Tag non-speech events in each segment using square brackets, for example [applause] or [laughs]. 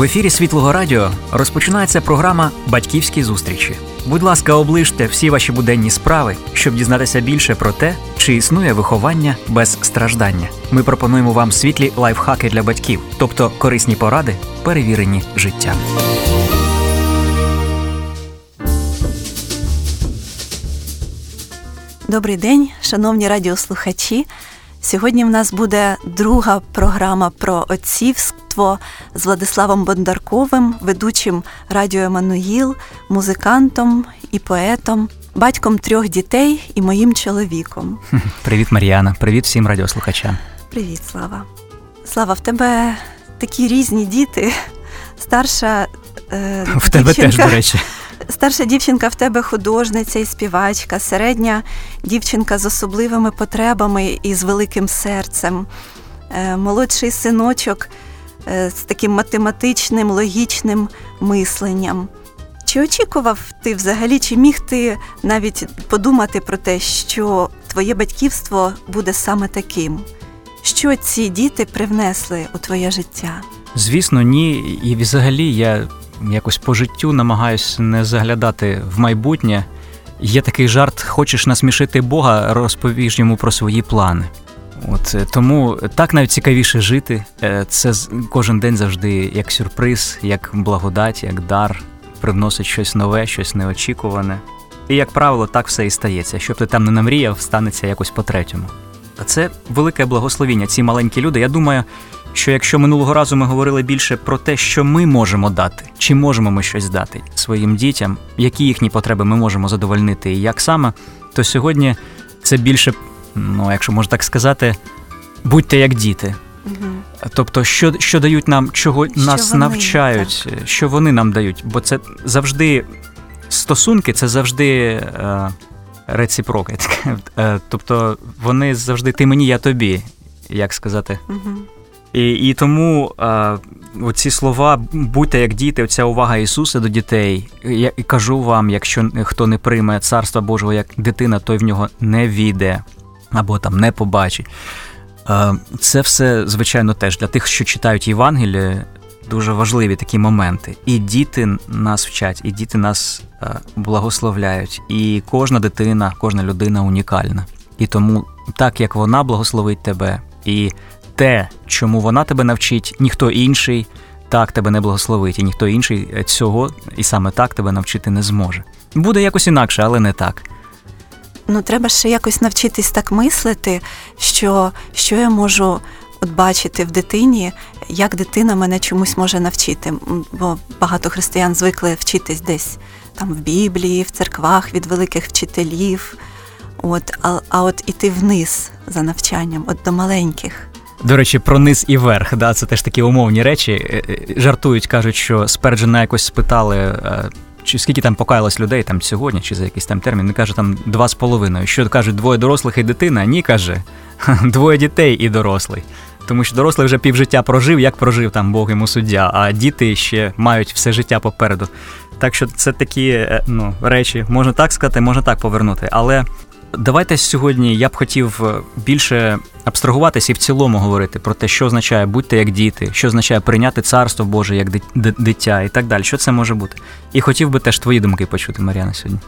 В ефірі Світлого Радіо розпочинається програма Батьківські зустрічі. Будь ласка, оближте всі ваші буденні справи, щоб дізнатися більше про те, чи існує виховання без страждання. Ми пропонуємо вам світлі лайфхаки для батьків, тобто корисні поради, перевірені життям. Добрий день, шановні радіослухачі. Сьогодні в нас буде друга програма про отцівство з Владиславом Бондарковим, ведучим радіо Еммануїл, музикантом і поетом, батьком трьох дітей і моїм чоловіком. [laughs] Привіт, Мар'яна. Привіт всім радіослухачам. Привіт, Слава. Слава, в тебе такі різні діти. Старша е, [laughs] в тебе теж, до речі. Старша дівчинка в тебе художниця і співачка, середня дівчинка з особливими потребами і з великим серцем, е, молодший синочок е, з таким математичним, логічним мисленням. Чи очікував ти взагалі, чи міг ти навіть подумати про те, що твоє батьківство буде саме таким? Що ці діти привнесли у твоє життя? Звісно, ні. І взагалі я якось по життю намагаюся не заглядати в майбутнє. Є такий жарт: хочеш насмішити Бога, розповіж йому про свої плани. От е, Тому так навіть цікавіше жити. Е, це кожен день завжди як сюрприз, як благодать, як дар, привносить щось нове, щось неочікуване. І, як правило, так все і стається. Щоб ти там не намріяв, станеться якось по-третьому. А це велике благословіння. Ці маленькі люди. Я думаю, що якщо минулого разу ми говорили більше про те, що ми можемо дати, чи можемо ми щось дати своїм дітям, які їхні потреби ми можемо задовольнити і як саме, то сьогодні це більше, ну якщо можна так сказати, будьте як діти. Угу. Тобто, що що дають нам, чого що нас вони, навчають, так. що вони нам дають, бо це завжди стосунки, це завжди е, реципрока. [laughs] Е, тобто вони завжди ти мені, я тобі, як сказати. Угу. І і тому а, оці слова, будьте як діти, оця увага Ісуса до дітей. Я і кажу вам, якщо хто не прийме царства Божого як дитина, той в нього не війде або там не побачить. А, це все, звичайно, теж для тих, що читають Євангеліє, дуже важливі такі моменти. І діти нас вчать, і діти нас благословляють. І кожна дитина, кожна людина унікальна. І тому, так як вона благословить тебе. і те, чому вона тебе навчить, ніхто інший так тебе не благословить, і ніхто інший цього і саме так тебе навчити не зможе. Буде якось інакше, але не так. Ну, треба ще якось навчитись так мислити, що, що я можу от бачити в дитині, як дитина мене чомусь може навчити. Бо багато християн звикли вчитись десь там в Біблії, в церквах від великих вчителів. От, А а от іти вниз за навчанням, от до маленьких. До речі, про низ і верх, да, це теж такі умовні речі. Е, е, жартують, кажуть, що Сперджена якось спитали, е, чи скільки там покаялось людей там сьогодні, чи за якийсь там термін. Він каже, там два з половиною. Що кажуть, двоє дорослих і дитина? Ні, каже, [laughs] двоє дітей і дорослий. Тому що дорослий вже півжиття прожив, як прожив там Бог йому суддя, а діти ще мають все життя попереду. Так що це такі ну, речі, можна так сказати, можна так повернути. Але Давайте сьогодні я б хотів більше абстрагуватися і в цілому говорити про те, що означає будьте як діти, що означає прийняти царство Боже як дитя і так далі. Що це може бути? І хотів би теж твої думки почути, Мар'яна, сьогодні.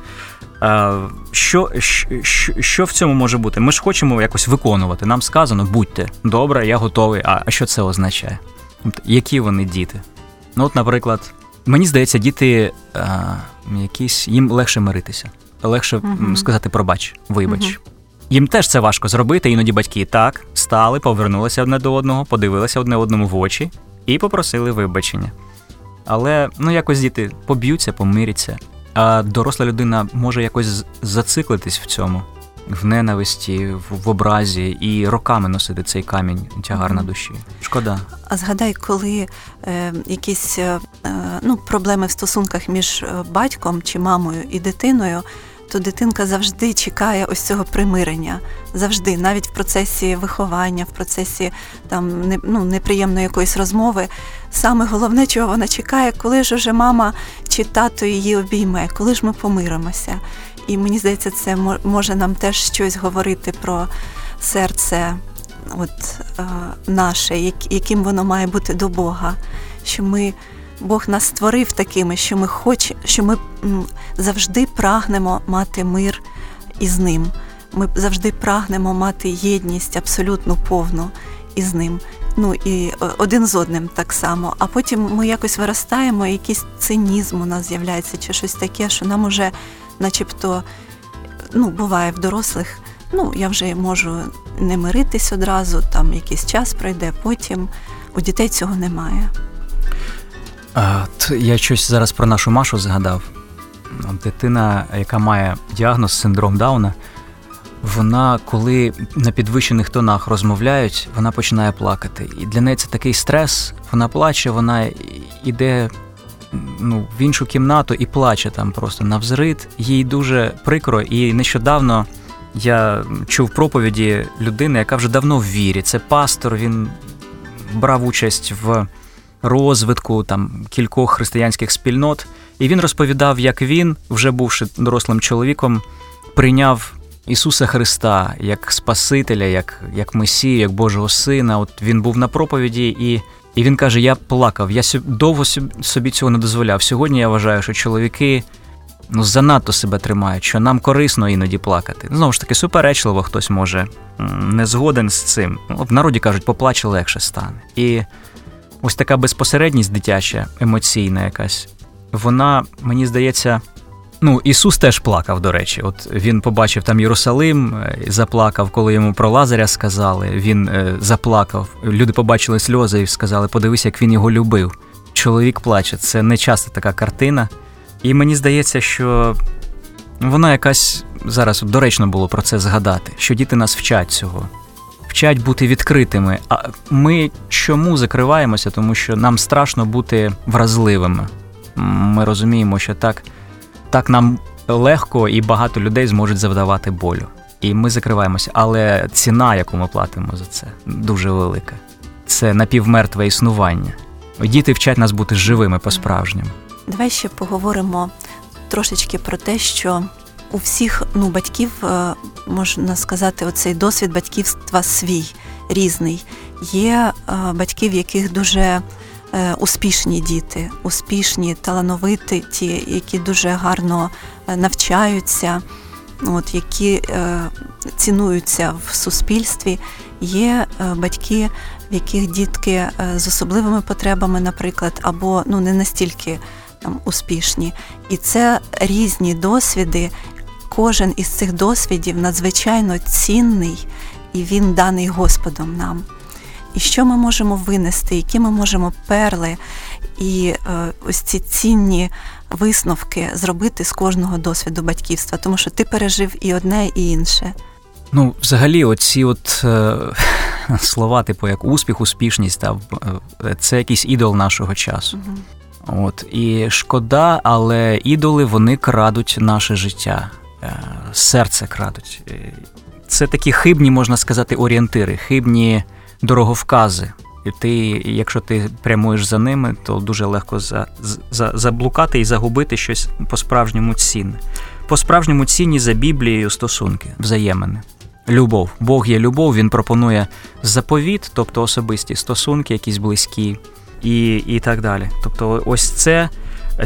Що що, що в цьому може бути? Ми ж хочемо якось виконувати. Нам сказано, будьте добре, я готовий. А що це означає? Які вони діти? Ну, от, наприклад, мені здається, діти а, якісь їм легше миритися легше uh сказати пробач, вибач. uh Їм теж це важко зробити, іноді батьки так стали, повернулися одне до одного, подивилися одне одному в очі і попросили вибачення. Але ну якось діти поб'ються, помиряться, а доросла людина може якось зациклитись в цьому, в ненависті, в, образі і роками носити цей камінь, тягар на душі. Шкода. А згадай, коли е, якісь е, ну, проблеми в стосунках між е, батьком чи мамою і дитиною то дитинка завжди чекає ось цього примирення. Завжди, навіть в процесі виховання, в процесі там ну, неприємної якоїсь розмови. Саме головне, чого вона чекає, коли ж уже мама чи тато її обійме, коли ж ми помиримося. І мені здається, це може нам теж щось говорити про серце от, е, наше, яким воно має бути до Бога. Що ми Бог нас створив такими, що ми хоч, що ми завжди прагнемо мати мир із ним. Ми завжди прагнемо мати єдність абсолютно повну із ним. Ну і е, один з одним так само. А потім ми якось виростаємо, і якийсь цинізм у нас з'являється, чи щось таке, що нам уже, начебто, ну, буває в дорослих. Ну, я вже можу не миритись одразу, там якийсь час пройде, потім у дітей цього немає. А, Я щось зараз про нашу Машу згадав. Дитина, яка має діагноз синдром Дауна, вона, коли на підвищених тонах розмовляють, вона починає плакати. І для неї це такий стрес. Вона плаче, вона йде ну, в іншу кімнату і плаче там просто навзрит. Їй дуже прикро. І нещодавно я чув проповіді людини, яка вже давно в вірі. Це пастор, він брав участь в розвитку там кількох християнських спільнот. І він розповідав, як він, вже бувши дорослим чоловіком, прийняв Ісуса Христа як Спасителя, як як Месію, як Божого Сина. От він був на проповіді, і і він каже: Я плакав, я довго собі цього не дозволяв. Сьогодні я вважаю, що чоловіки ну, занадто себе тримають, що нам корисно іноді плакати. Знову ж таки, суперечливо, хтось може не згоден з цим. В народі кажуть, поплаче легше стане. І ось така безпосередність дитяча, емоційна якась, вона, мені здається. Ну, Ісус теж плакав, до речі. От він побачив там Єрусалим, е, заплакав, коли йому про Лазаря сказали. Він е, заплакав. Люди побачили сльози і сказали, подивись, як він його любив. Чоловік плаче. Це не часто така картина. І мені здається, що вона якась зараз доречно було про це згадати, що діти нас вчать цього, вчать бути відкритими. А ми чому закриваємося? Тому що нам страшно бути вразливими. Ми розуміємо, що так так нам легко і багато людей зможуть завдавати болю. І ми закриваємося. Але ціна, яку ми платимо за це, дуже велика. Це напівмертве існування. Діти вчать нас бути живими по-справжньому. Давай ще поговоримо трошечки про те, що у всіх ну, батьків е, можна сказати, оцей досвід батьківства свій різний. Є е, батьки, в яких дуже Е, успішні діти, успішні, талановиті, ті, які дуже гарно навчаються, от, які цінуються в суспільстві. Є батьки, в яких дітки з особливими потребами, наприклад, або ну не настільки там успішні. І це різні досвіди. Кожен із цих досвідів надзвичайно цінний і він даний Господом нам і що ми можемо винести, які ми можемо перли і е, ось ці цінні висновки зробити з кожного досвіду батьківства, тому що ти пережив і одне, і інше. Ну, взагалі, оці от е, [laughs] слова, типу як успіх, успішність, та, е, це якийсь ідол нашого часу. Угу. От, І шкода, але ідоли вони крадуть наше життя, серце крадуть. Е, це такі хибні, можна сказати, орієнтири, хибні дороговкази. І ти, якщо ти прямуєш за ними, то дуже легко за, за, заблукати і загубити щось по-справжньому цінне. По-справжньому цінні за Біблією стосунки, взаємини. Любов. Бог є любов, він пропонує заповіт, тобто особисті стосунки, якісь близькі, і і так далі. Тобто, ось це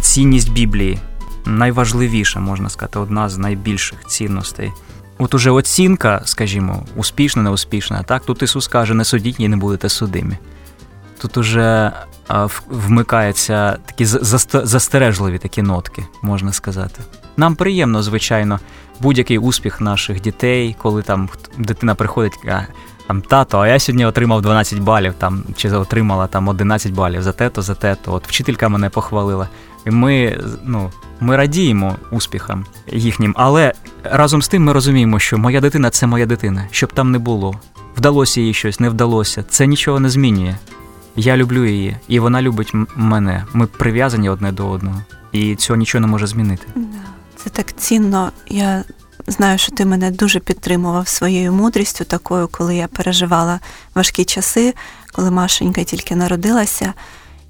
цінність Біблії. Найважливіша, можна сказати, одна з найбільших цінностей. От уже оцінка, скажімо, успішна, неуспішна, так тут Ісус каже, не судіть і не будете судимі. Тут уже вмикаються такі застережливі такі нотки, можна сказати. Нам приємно, звичайно, будь-який успіх наших дітей, коли там дитина приходить, каже, там тато, а я сьогодні отримав 12 балів, там чи отримала там 11 балів за те-то, за те-то. От вчителька мене похвалила. Ми ну, ми радіємо успіхам їхнім, але разом з тим ми розуміємо, що моя дитина це моя дитина, щоб там не було. Вдалося їй щось, не вдалося. Це нічого не змінює. Я люблю її, і вона любить мене. Ми прив'язані одне до одного, і цього нічого не може змінити. Це так цінно. Я знаю, що ти мене дуже підтримував своєю мудрістю, такою, коли я переживала важкі часи, коли Машенька тільки народилася.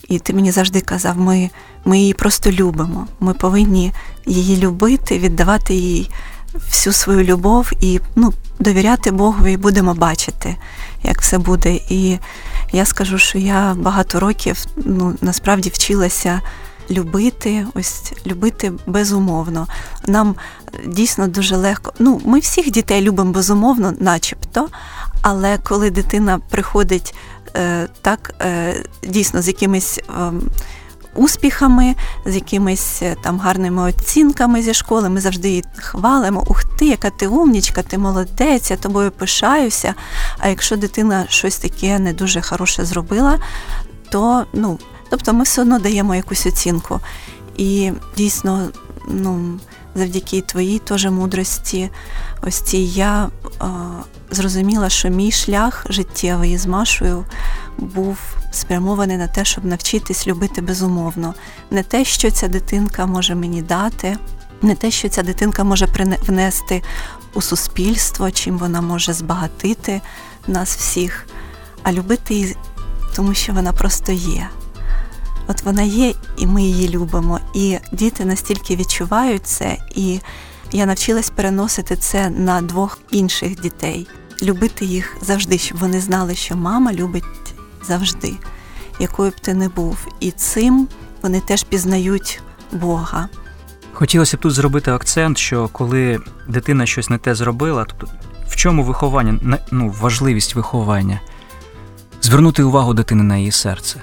І ти мені завжди казав, ми ми її просто любимо. Ми повинні її любити, віддавати їй всю свою любов і ну, довіряти Богу, і будемо бачити, як все буде. І я скажу, що я багато років ну, насправді вчилася любити, ось любити безумовно. Нам дійсно дуже легко. Ну, ми всіх дітей любимо безумовно, начебто, але коли дитина приходить так, е, дійсно з якимись. Е, Успіхами, з якимись е, там гарними оцінками зі школи, ми завжди її хвалимо. Ух ти, яка ти умнічка, ти молодець, я тобою пишаюся. А якщо дитина щось таке не дуже хороше зробила, то ну, тобто ми все одно даємо якусь оцінку. І дійсно, ну, завдяки твоїй теж мудрості, ось цій я е, зрозуміла, що мій шлях життєвий з Машою був спрямований на те, щоб навчитись любити безумовно. Не те, що ця дитинка може мені дати, не те, що ця дитинка може внести у суспільство, чим вона може збагатити нас всіх, а любити її, тому що вона просто є. От вона є, і ми її любимо. І діти настільки відчувають це, і я навчилась переносити це на двох інших дітей, любити їх завжди, щоб вони знали, що мама любить завжди, якою б ти не був. І цим вони теж пізнають Бога. Хотілося б тут зробити акцент, що коли дитина щось не те зробила, тобто в чому виховання, ну, важливість виховання, звернути увагу дитини на її серце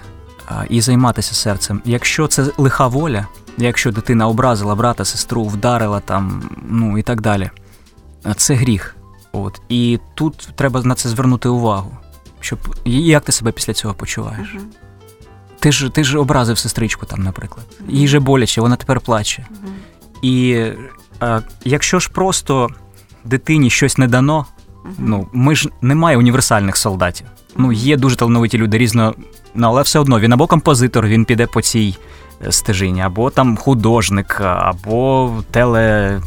і займатися серцем. Якщо це лиха воля, якщо дитина образила брата, сестру, вдарила там, ну і так далі, це гріх. От. І тут треба на це звернути увагу. Щоб як ти себе після цього почуваєш? Угу. Ти ж ти ж образив сестричку там, наприклад. Їй же боляче, вона тепер плаче. Угу. І а, якщо ж просто дитині щось не дано, угу. ну ми ж немає універсальних солдатів. Ну, є дуже талановиті люди, різно, ну, але все одно він або композитор, він піде по цій е, стежині, або там художник, або теле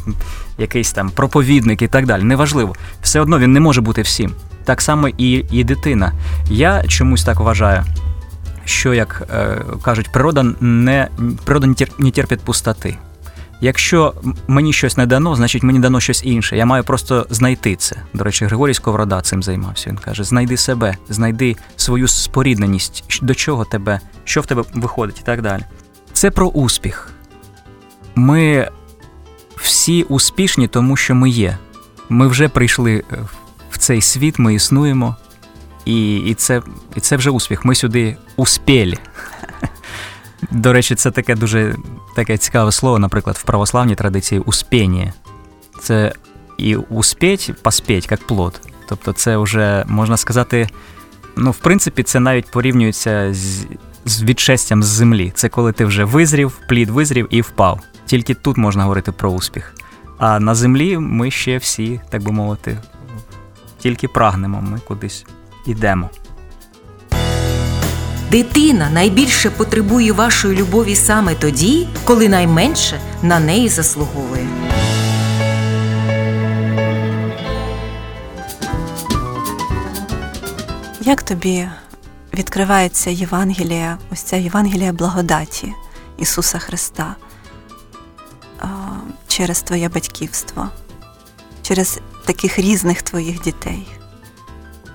якийсь там проповідник і так далі. Неважливо. Все одно він не може бути всім так само і і дитина. Я чомусь так вважаю, що як е, кажуть, природа не природа не терпить пустоти. Якщо мені щось не дано, значить мені дано щось інше. Я маю просто знайти це. До речі, Григорій Сковорода цим займався. Він каже: знайди себе, знайди свою спорідненість, до чого тебе, що в тебе виходить, і так далі. Це про успіх. Ми всі успішні, тому що ми є. Ми вже прийшли в в цей світ ми існуємо, і і, це і це вже успіх. Ми сюди успєлі. [laughs] До речі, це таке дуже таке цікаве слово, наприклад, в православній традиції успєння. Це і успіть, поспіть, як плод. Тобто, це вже можна сказати, ну, в принципі, це навіть порівнюється з з відшестям з землі. Це коли ти вже визрів, плід визрів і впав. Тільки тут можна говорити про успіх. А на землі ми ще всі, так би мовити, тільки прагнемо, ми кудись ідемо. Дитина найбільше потребує вашої любові саме тоді, коли найменше на неї заслуговує. Як тобі відкривається Євангелія, ось ця Євангелія благодаті Ісуса Христа через твоє батьківство, через таких різних твоїх дітей.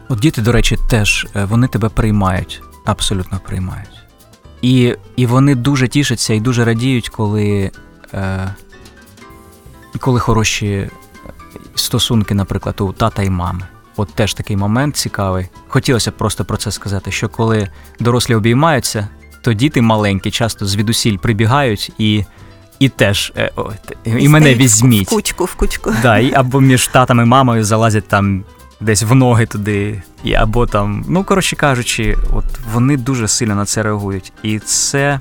От діти, до речі, теж е, вони тебе приймають, абсолютно приймають. І і вони дуже тішаться і дуже радіють, коли е, коли хороші стосунки, наприклад, у тата і мами. От теж такий момент цікавий. Хотілося б просто про це сказати: що коли дорослі обіймаються, то діти маленькі часто звідусіль прибігають і і теж е, о, і мене візьміть. В кучку, в кучку. Да, і Або між татом і мамою залазять там десь в ноги туди, і або там, ну, коротше кажучи, от вони дуже сильно на це реагують. І це.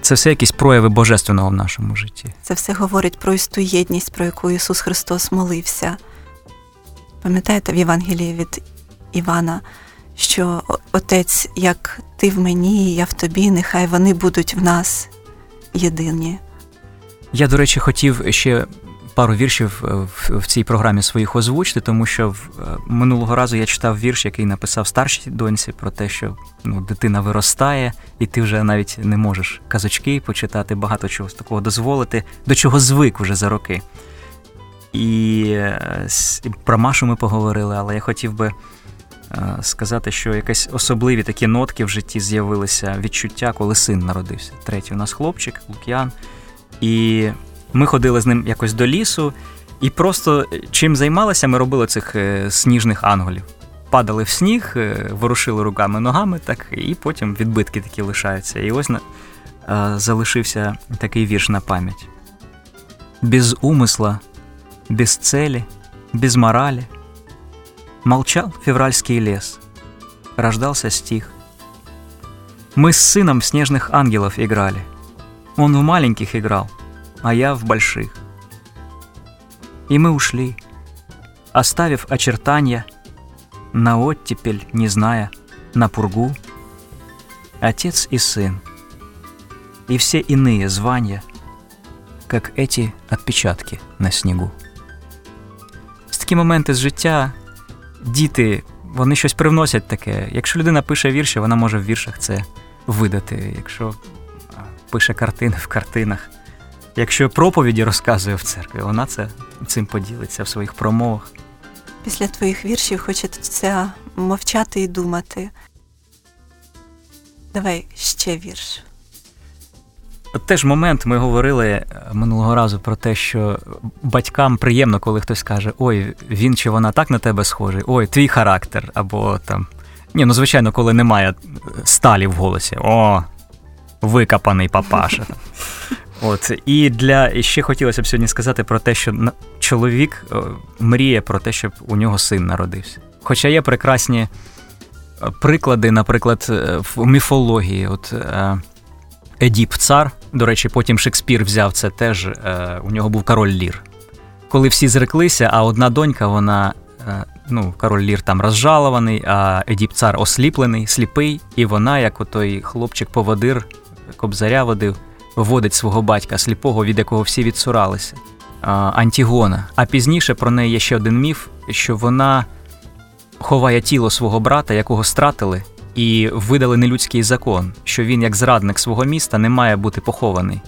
Це все якісь прояви божественного в нашому житті. Це все говорить про істу єдність, про яку Ісус Христос молився. Пам'ятаєте в Євангелії від Івана, що Отець, як ти в мені, я в тобі, нехай вони будуть в нас єдині. Я, до речі, хотів ще пару віршів е, в, цій програмі своїх озвучити, тому що е, минулого разу я читав вірш, який написав старшій доньці про те, що ну, дитина виростає, і ти вже навіть не можеш казочки почитати, багато чого такого дозволити, до чого звик вже за роки. І е, про Машу ми поговорили, але я хотів би сказати, що якісь особливі такі нотки в житті з'явилися відчуття, коли син народився. Третій у нас хлопчик, Лук'ян. І ми ходили з ним якось до лісу, і просто чим займалися, ми робили цих сніжних анголів. Падали в сніг, ворушили руками, ногами, так, і потім відбитки такі лишаються. І ось залишився такий вірш на пам'ять. Без умысла, без цели, без морали Молчал февральский лес, рождался стих. Мы с сыном в снежных ангелов играли. Он в маленьких играл, а я в больших. И мы ушли, оставив очертания На оттепель, не зная, на пургу. Отец и сын — и все иные звания, как эти отпечатки на снігу. Ось такі моменти з життя, діти, вони щось привносять таке. Якщо людина пише вірші, вона може в віршах це видати. Якщо пише картини в картинах, якщо проповіді розказує в церкві, вона це цим поділиться в своїх промовах. Після твоїх віршів хочеться мовчати і думати. Давай ще вірш. Теж момент ми говорили е, минулого разу про те, що батькам приємно, коли хтось каже: Ой, він чи вона так на тебе схожий, ой, твій характер, або там. Ні, ну звичайно, коли немає сталі в голосі, о, викопаний папаша. [laughs] От і для ще хотілося б сьогодні сказати про те, що чоловік е, мріє про те, щоб у нього син народився. Хоча є прекрасні е, приклади, наприклад, в міфології. От Едіп цар. До речі, потім Шекспір взяв це теж. Е, у нього був король Лір. Коли всі зреклися, а одна донька, вона, е, ну, король Лір там розжалований, а Едіп цар осліплений, сліпий, і вона, як отой хлопчик-поводир, кобзаря водив, вводить свого батька сліпого, від якого всі відсуралися. Антігона. А пізніше про неї є ще один міф, що вона ховає тіло свого брата, якого стратили і видали нелюдський закон, що він, як зрадник свого міста, не має бути похований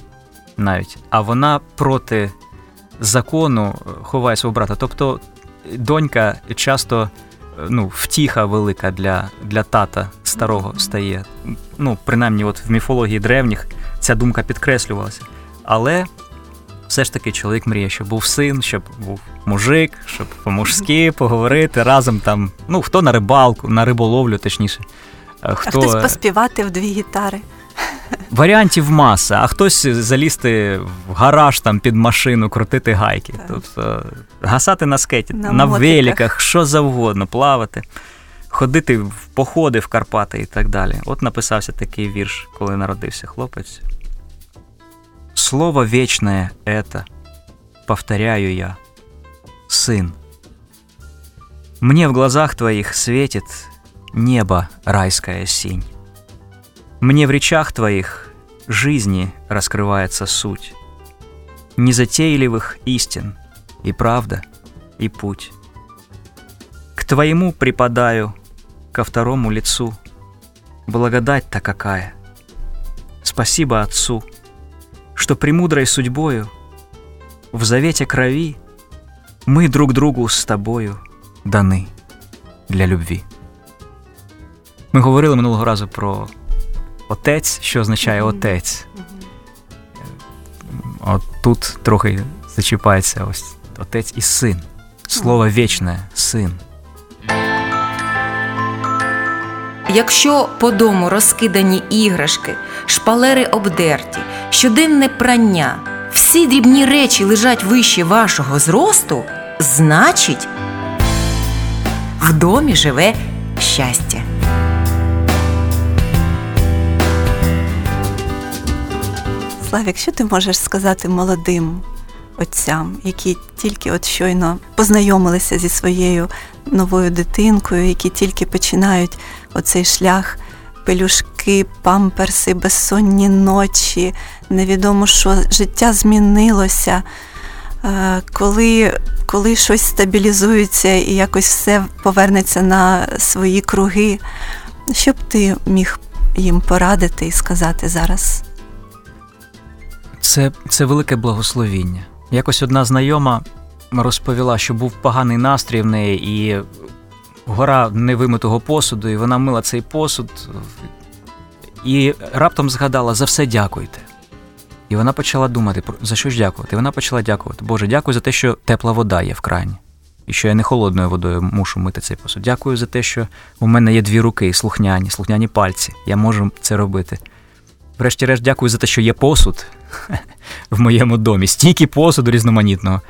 навіть. А вона проти закону ховає свого брата. Тобто донька часто ну, втіха велика для для тата старого стає. Ну, принаймні, от в міфології древніх ця думка підкреслювалася. Але все ж таки чоловік мріє, щоб був син, щоб був мужик, щоб по-мужськи поговорити разом там. Ну, хто на рибалку, на риболовлю, точніше. Хто... А хтось поспівати в дві гітари. Варіантів маса, а хтось залізти в гараж там під машину, крутити гайки. Так. Тобто гасати на скеті, на, на великах, що завгодно, плавати, ходити в походи в Карпати і так далі. От написався такий вірш, коли народився хлопець. Слово вечное это, повторяю я, сын. Мне в глазах твоих светит небо райская синь. Мне в речах твоих жизни раскрывается суть, Незатейливых истин, и правда, и путь. К твоему припадаю, ко второму лицу, Благодать-то какая! Спасибо Отцу, что премудрой судьбою В завете крови мы друг другу с тобою даны для любви. Ми говорили минулого разу про отець, що означає отець. От тут трохи зачіпається ось отець і син. Слово вічне син. Якщо по дому розкидані іграшки, шпалери обдерті, щоденне прання, всі дрібні речі лежать вище вашого зросту, значить, в домі живе щастя. Славік, що ти можеш сказати молодим отцям, які тільки от щойно познайомилися зі своєю новою дитинкою, які тільки починають оцей шлях, пелюшки, памперси, безсонні ночі, невідомо, що життя змінилося, е, коли коли щось стабілізується і якось все повернеться на свої круги, що б ти міг їм порадити і сказати зараз? Це це велике благословіння. Якось одна знайома розповіла, що був поганий настрій в неї, і гора невимитого посуду, і вона мила цей посуд. І раптом згадала за все дякуйте. І вона почала думати, за що ж дякувати. І вона почала дякувати. Боже, дякую за те, що тепла вода є в крані. І що я не холодною водою мушу мити цей посуд. Дякую за те, що у мене є дві руки, слухняні, слухняні пальці. Я можу це робити. Врешті-решт, дякую за те, що є посуд [laughs] в моєму домі, стільки посуду різноманітного.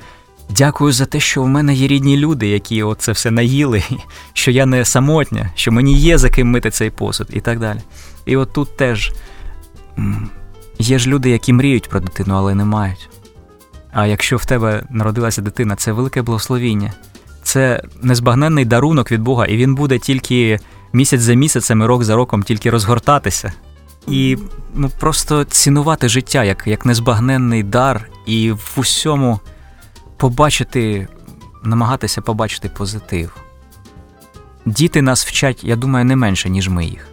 Дякую за те, що в мене є рідні люди, які оце все наїли, [laughs] що я не самотня, що мені є за ким мити цей посуд і так далі. І от тут теж є ж люди, які мріють про дитину, але не мають. А якщо в тебе народилася дитина, це велике благословіння, це незбагненний дарунок від Бога, і він буде тільки місяць за місяцем і рок за роком тільки розгортатися. І ну, просто цінувати життя як як незбагненний дар, і в усьому побачити, намагатися побачити позитив. Діти нас вчать, я думаю, не менше, ніж ми їх.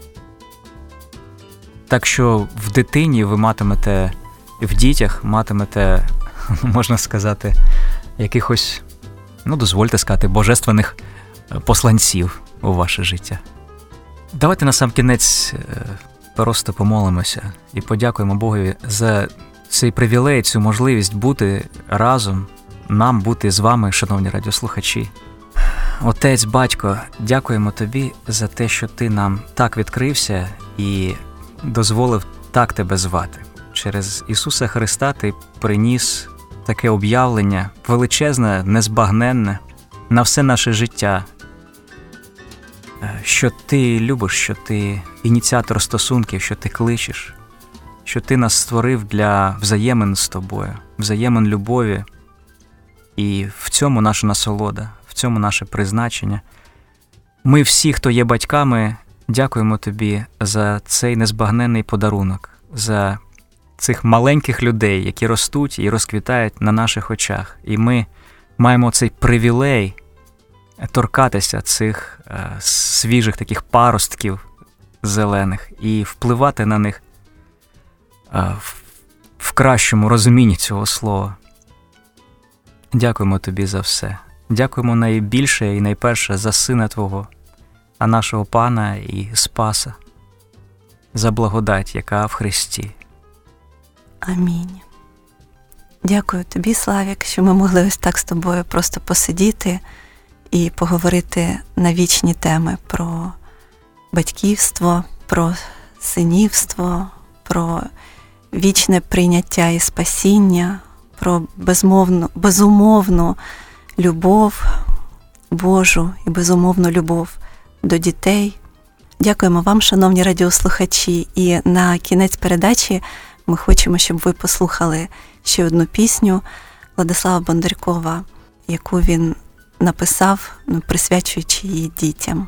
Так що в дитині ви матимете, в дітях матимете, [laughs] можна сказати, якихось, ну, дозвольте сказати, божественних е, посланців у ваше життя. Давайте на сам кінець е, просто помолимося і подякуємо Богові за цей привілей, цю можливість бути разом, нам бути з вами, шановні радіослухачі. Отець, батько, дякуємо тобі за те, що ти нам так відкрився і дозволив так тебе звати. Через Ісуса Христа ти приніс таке об'явлення величезне, незбагненне на все наше життя, що ти любиш, що ти ініціатор стосунків, що ти кличеш, що ти нас створив для взаємин з тобою, взаємин любові. І в цьому наша насолода, в цьому наше призначення. Ми всі, хто є батьками, дякуємо тобі за цей незбагненний подарунок, за цих маленьких людей, які ростуть і розквітають на наших очах. І ми маємо цей привілей торкатися цих е, свіжих таких паростків зелених і впливати на них е, в, в кращому розумінні цього слова. Дякуємо тобі за все. Дякуємо найбільше і найперше за Сина Твого, а нашого Пана і Спаса, за благодать, яка в Христі. Амінь. Дякую тобі, Славік, що ми могли ось так з тобою просто посидіти і поговорити на вічні теми про батьківство, про синівство, про вічне прийняття і спасіння, про безмовну, безумовну любов Божу і безумовну любов до дітей. Дякуємо вам, шановні радіослухачі, і на кінець передачі ми хочемо, щоб ви послухали ще одну пісню Владислава Бондаркова, яку він написав, ну, присвячуючи її дітям.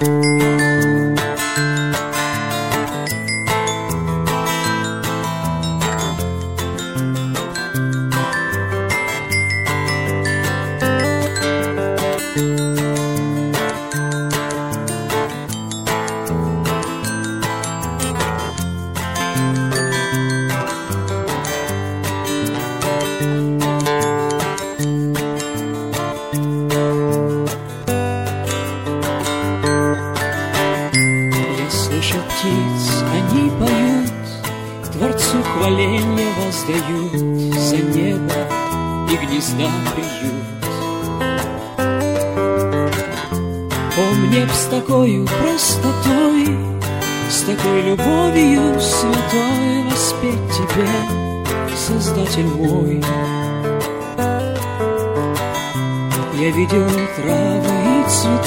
Создатель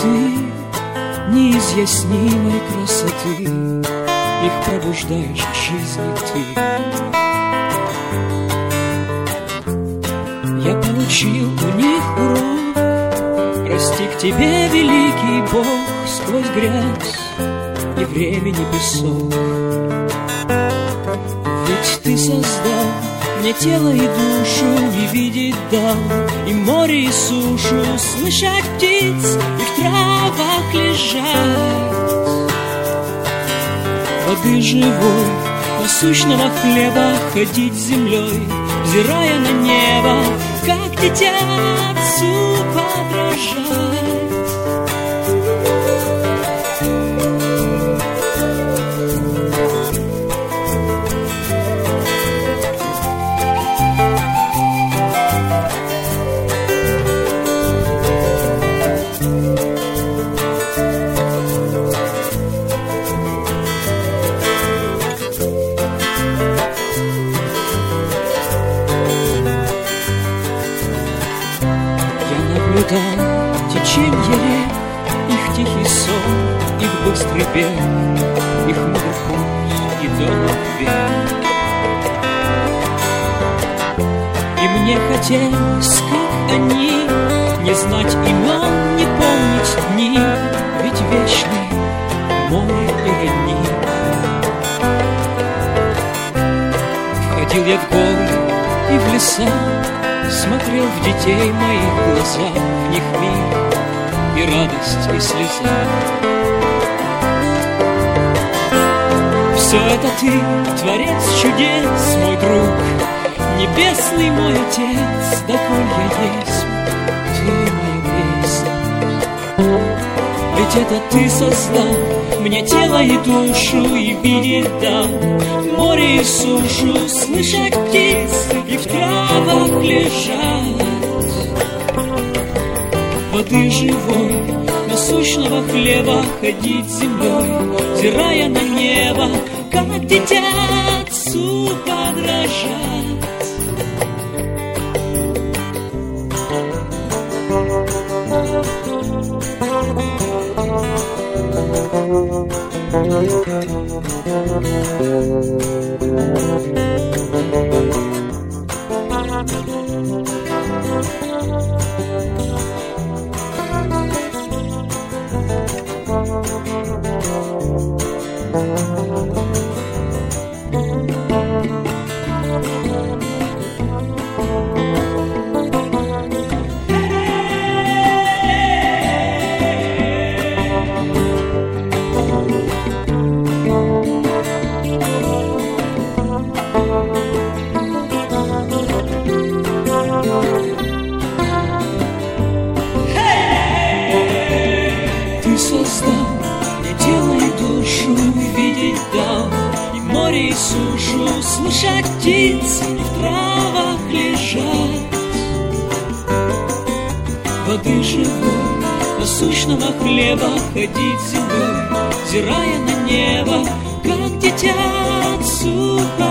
цветы неизъяснимой красоты, Их пробуждаешь к жизни ты. Я получил у них урок, Расти к тебе, великий Бог, Сквозь грязь и времени песок. Ведь ты создал мне тело и душу не видеть дал, И море, и сушу, слышать птиц, в травах лежать. Воды живой насущного хлеба ходить землей, взирая на небо, как дитя отцу подражать. Все это ты, творец чудес, мой друг, Небесный мой отец, доколь я есть, ты моя песня. Ведь это ты создал мне тело и душу, и видеть дал море и сушу, слышать птиц и в травах лежать. Воды живой, насущного хлеба ходить землей, взирая на небо, как дитятцу подражать. 将束缚。